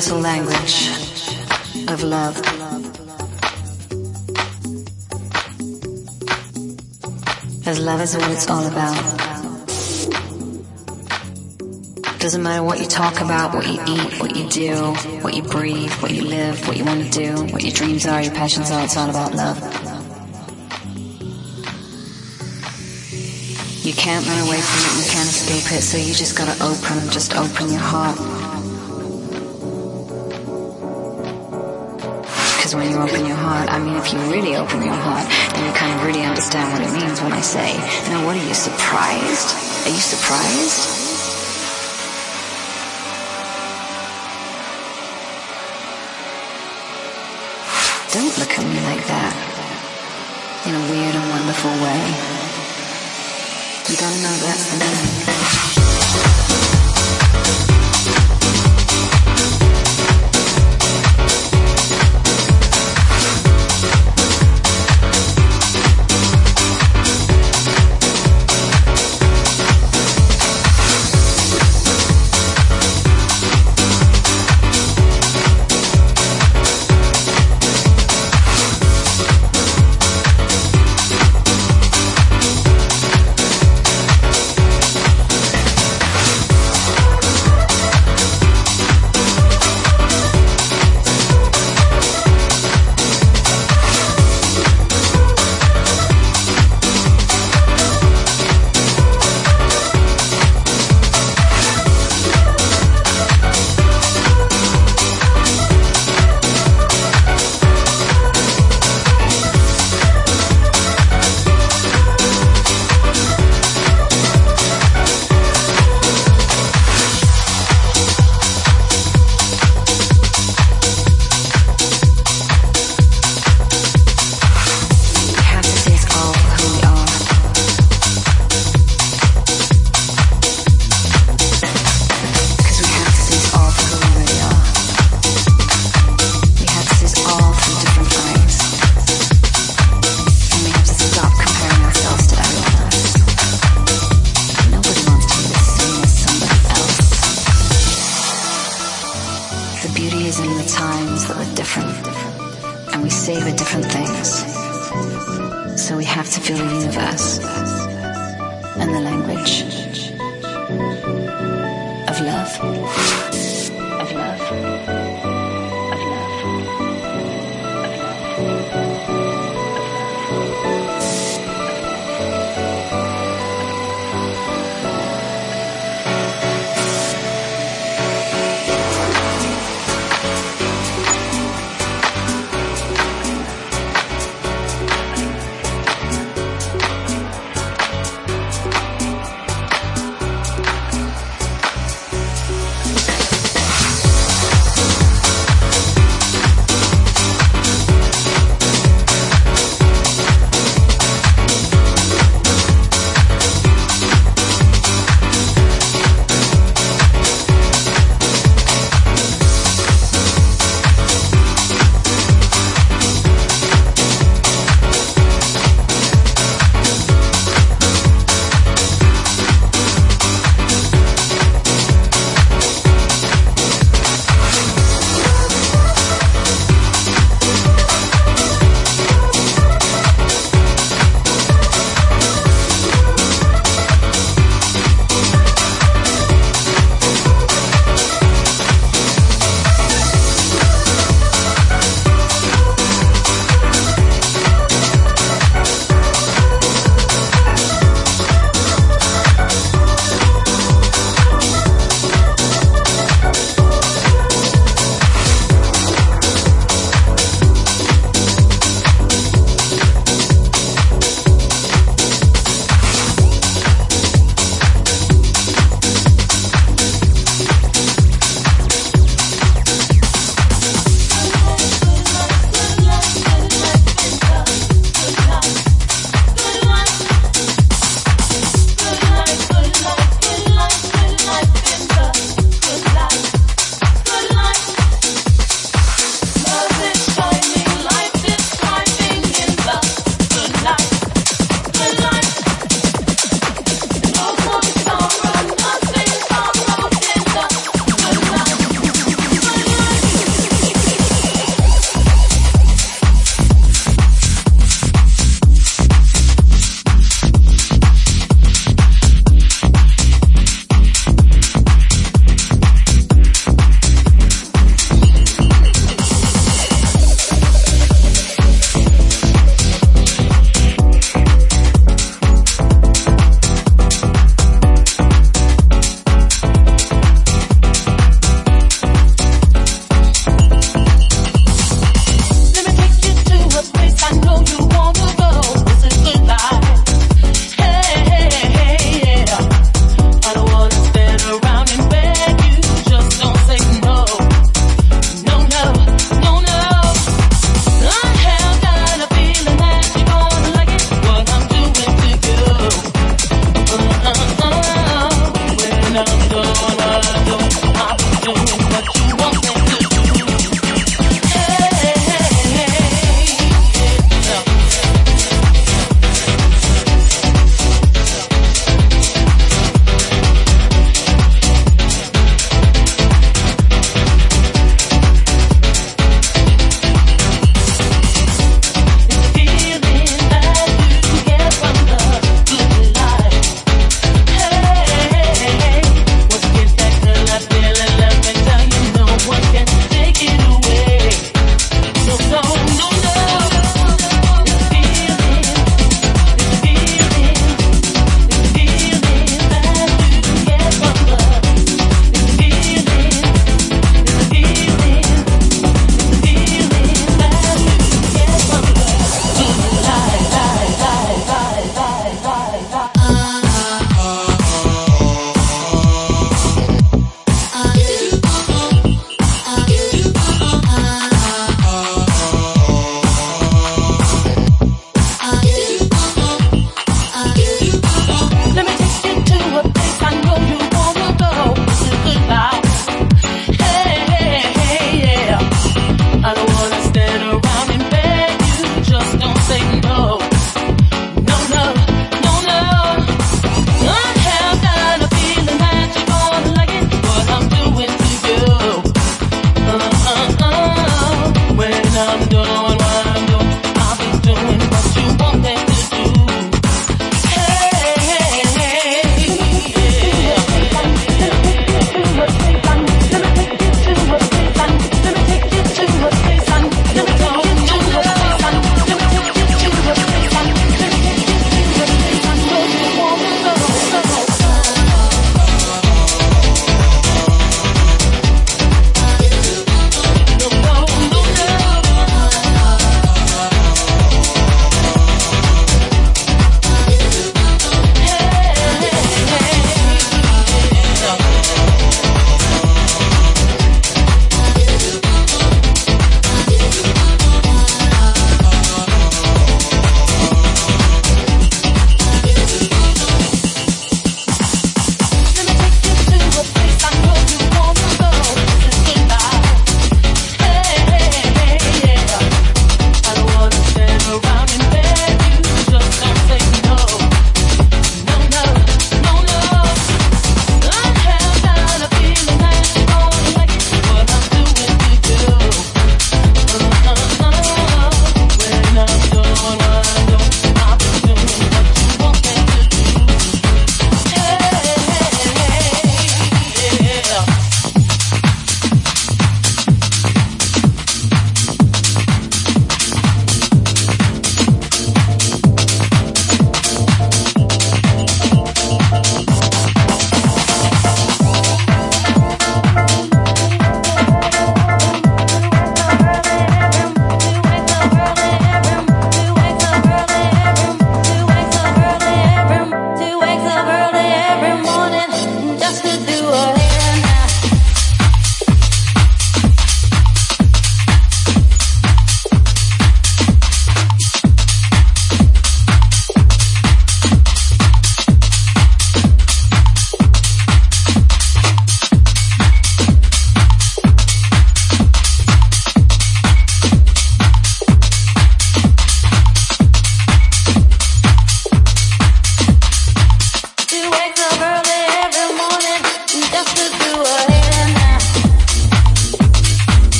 universal language of love. As love is what it's all about. Doesn't matter what you talk about, what you eat, what you do, what you breathe, what you live, what you want to do, what your dreams are, your passions are, it's all about love. You can't run away from it, you can't escape it, so you just gotta open, just open your heart. Because when you open your heart, I mean if you really open your heart, then you kind of really understand what it means when I say, now what are you, surprised? Are you surprised? Don't look at me like that. In a weird and wonderful way. You gotta know that's the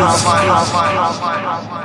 好坏好坏好坏好坏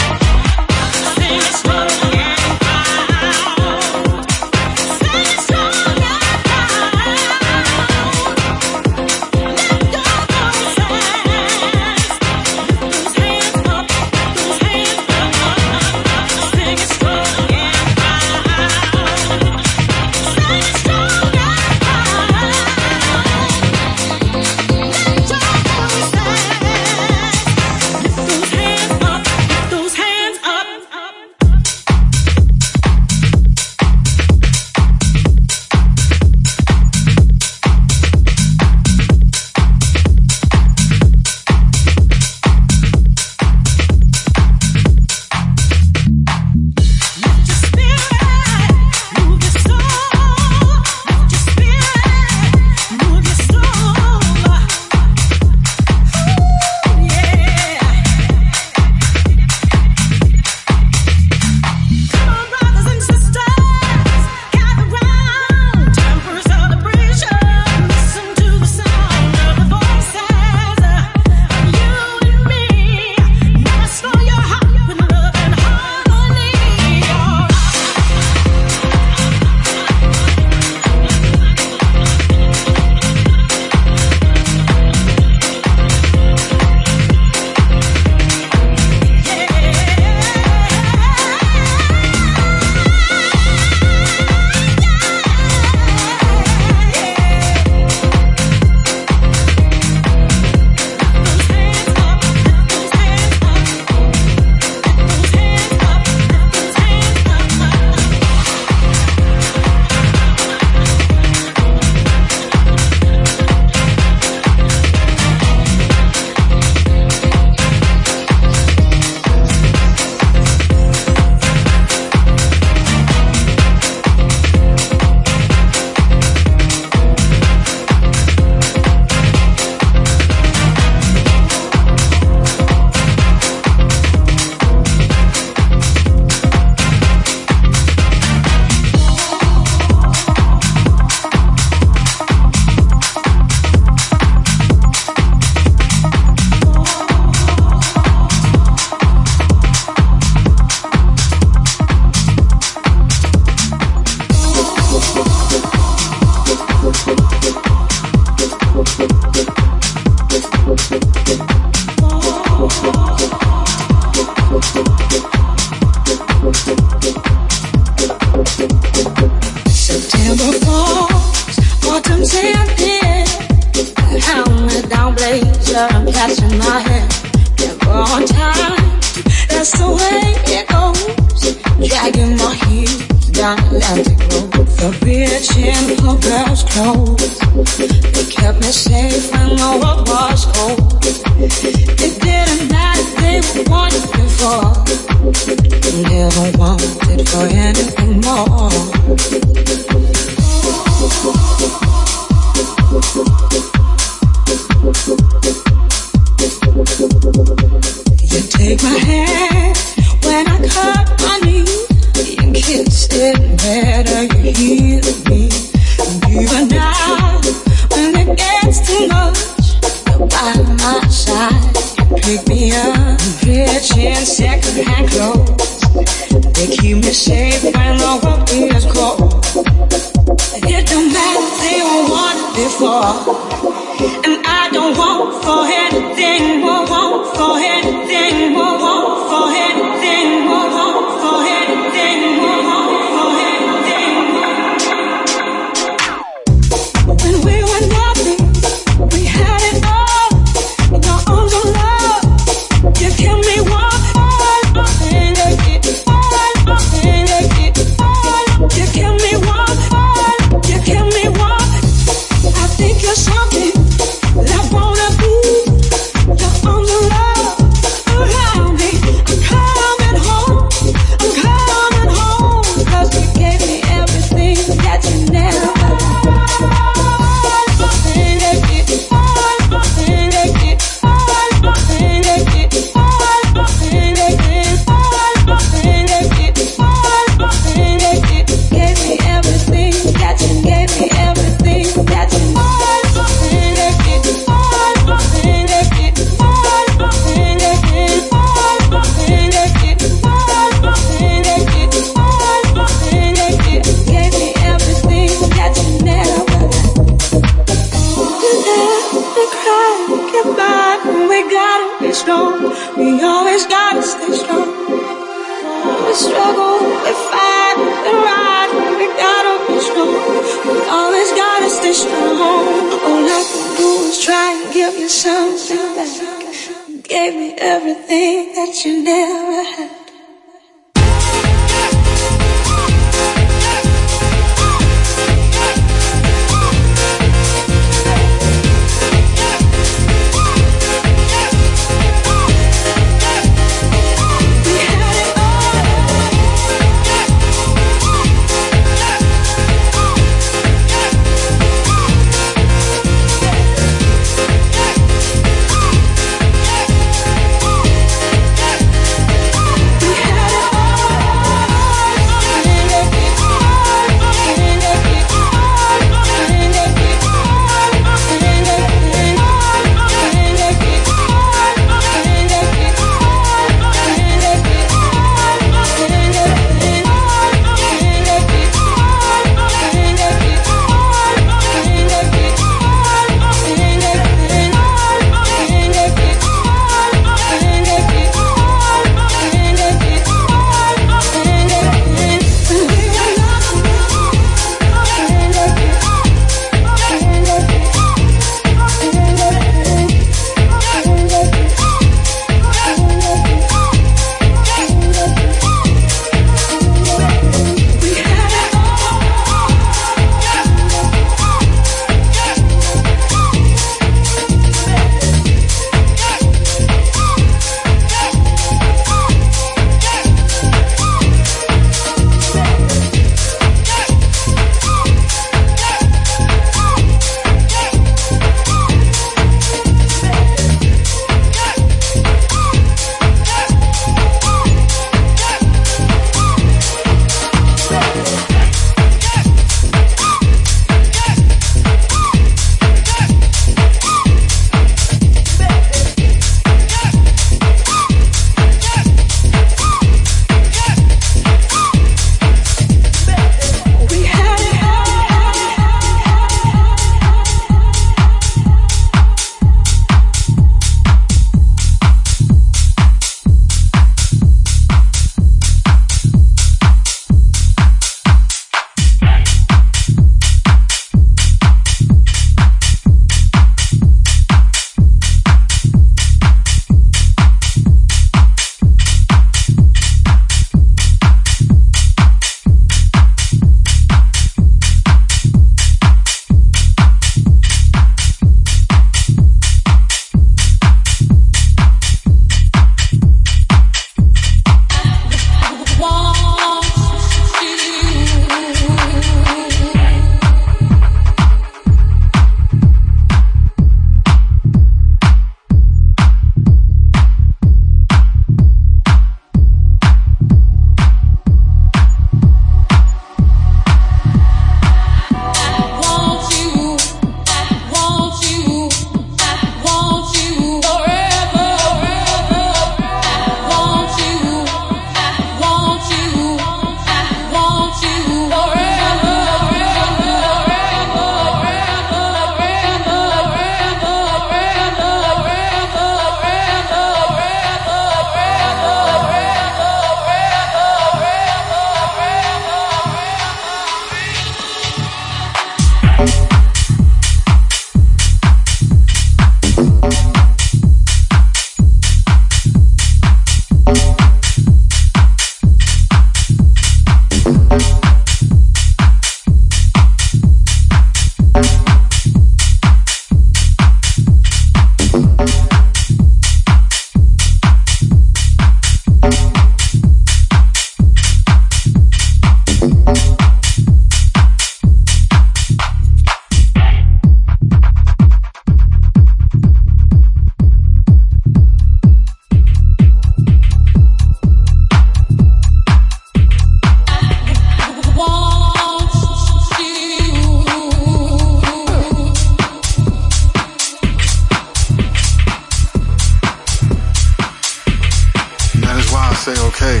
say, okay,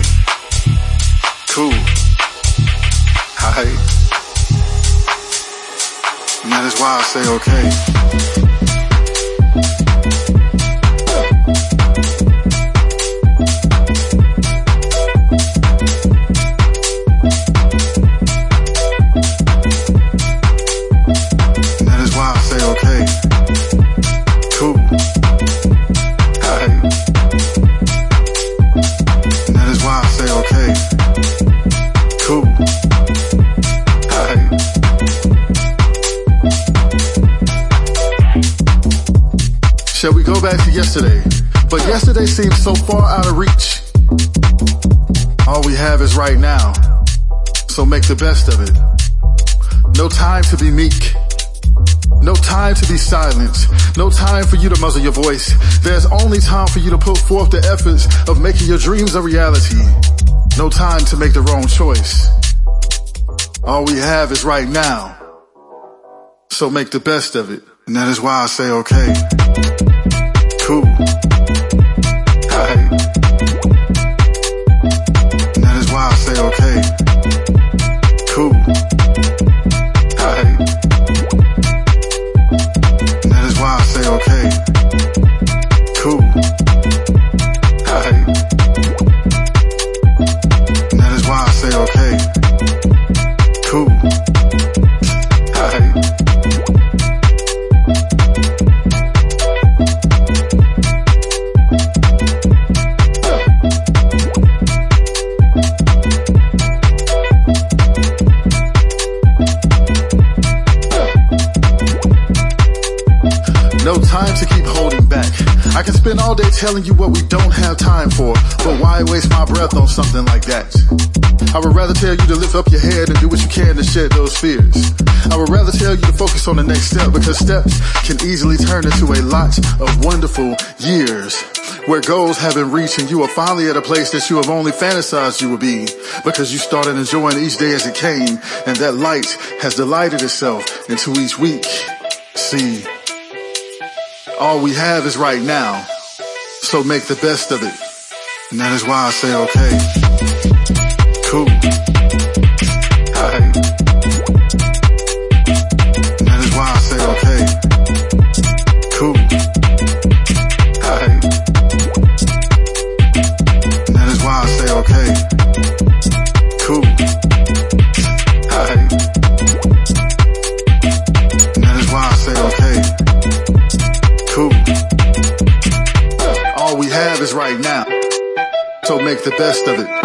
cool, alright. And that is why I say, okay. Yesterday, but yesterday seems so far out of reach. All we have is right now, so make the best of it. No time to be meek. No time to be silent. No time for you to muzzle your voice. There's only time for you to put forth the efforts of making your dreams a reality. No time to make the wrong choice. All we have is right now. So make the best of it. And that is why I say okay cool. I can spend all day telling you what we don't have time for, but why waste my breath on something like that? I would rather tell you to lift up your head and do what you can to shed those fears. I would rather tell you to focus on the next step because steps can easily turn into a lot of wonderful years where goals have been reached and you are finally at a place that you have only fantasized you would be because you started enjoying each day as it came and that light has delighted itself into each week. See, all we have is right now. So make the best of it. And that is why I say okay. Cool. Make the best of it. it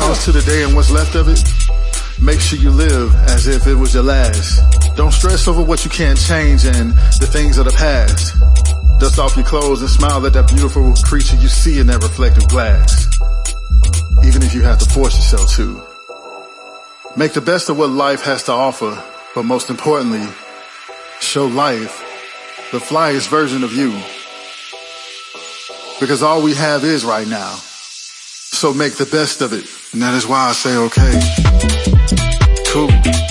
comes to the day and what's left of it, make sure you live as if it was your last. Don't stress over what you can't change and the things of the past. Dust off your clothes and smile at that beautiful creature you see in that reflective glass. Even if you have to force yourself to. Make the best of what life has to offer, but most importantly, show life the flyest version of you. Because all we have is right now. So make the best of it. And that is why I say okay. Cool.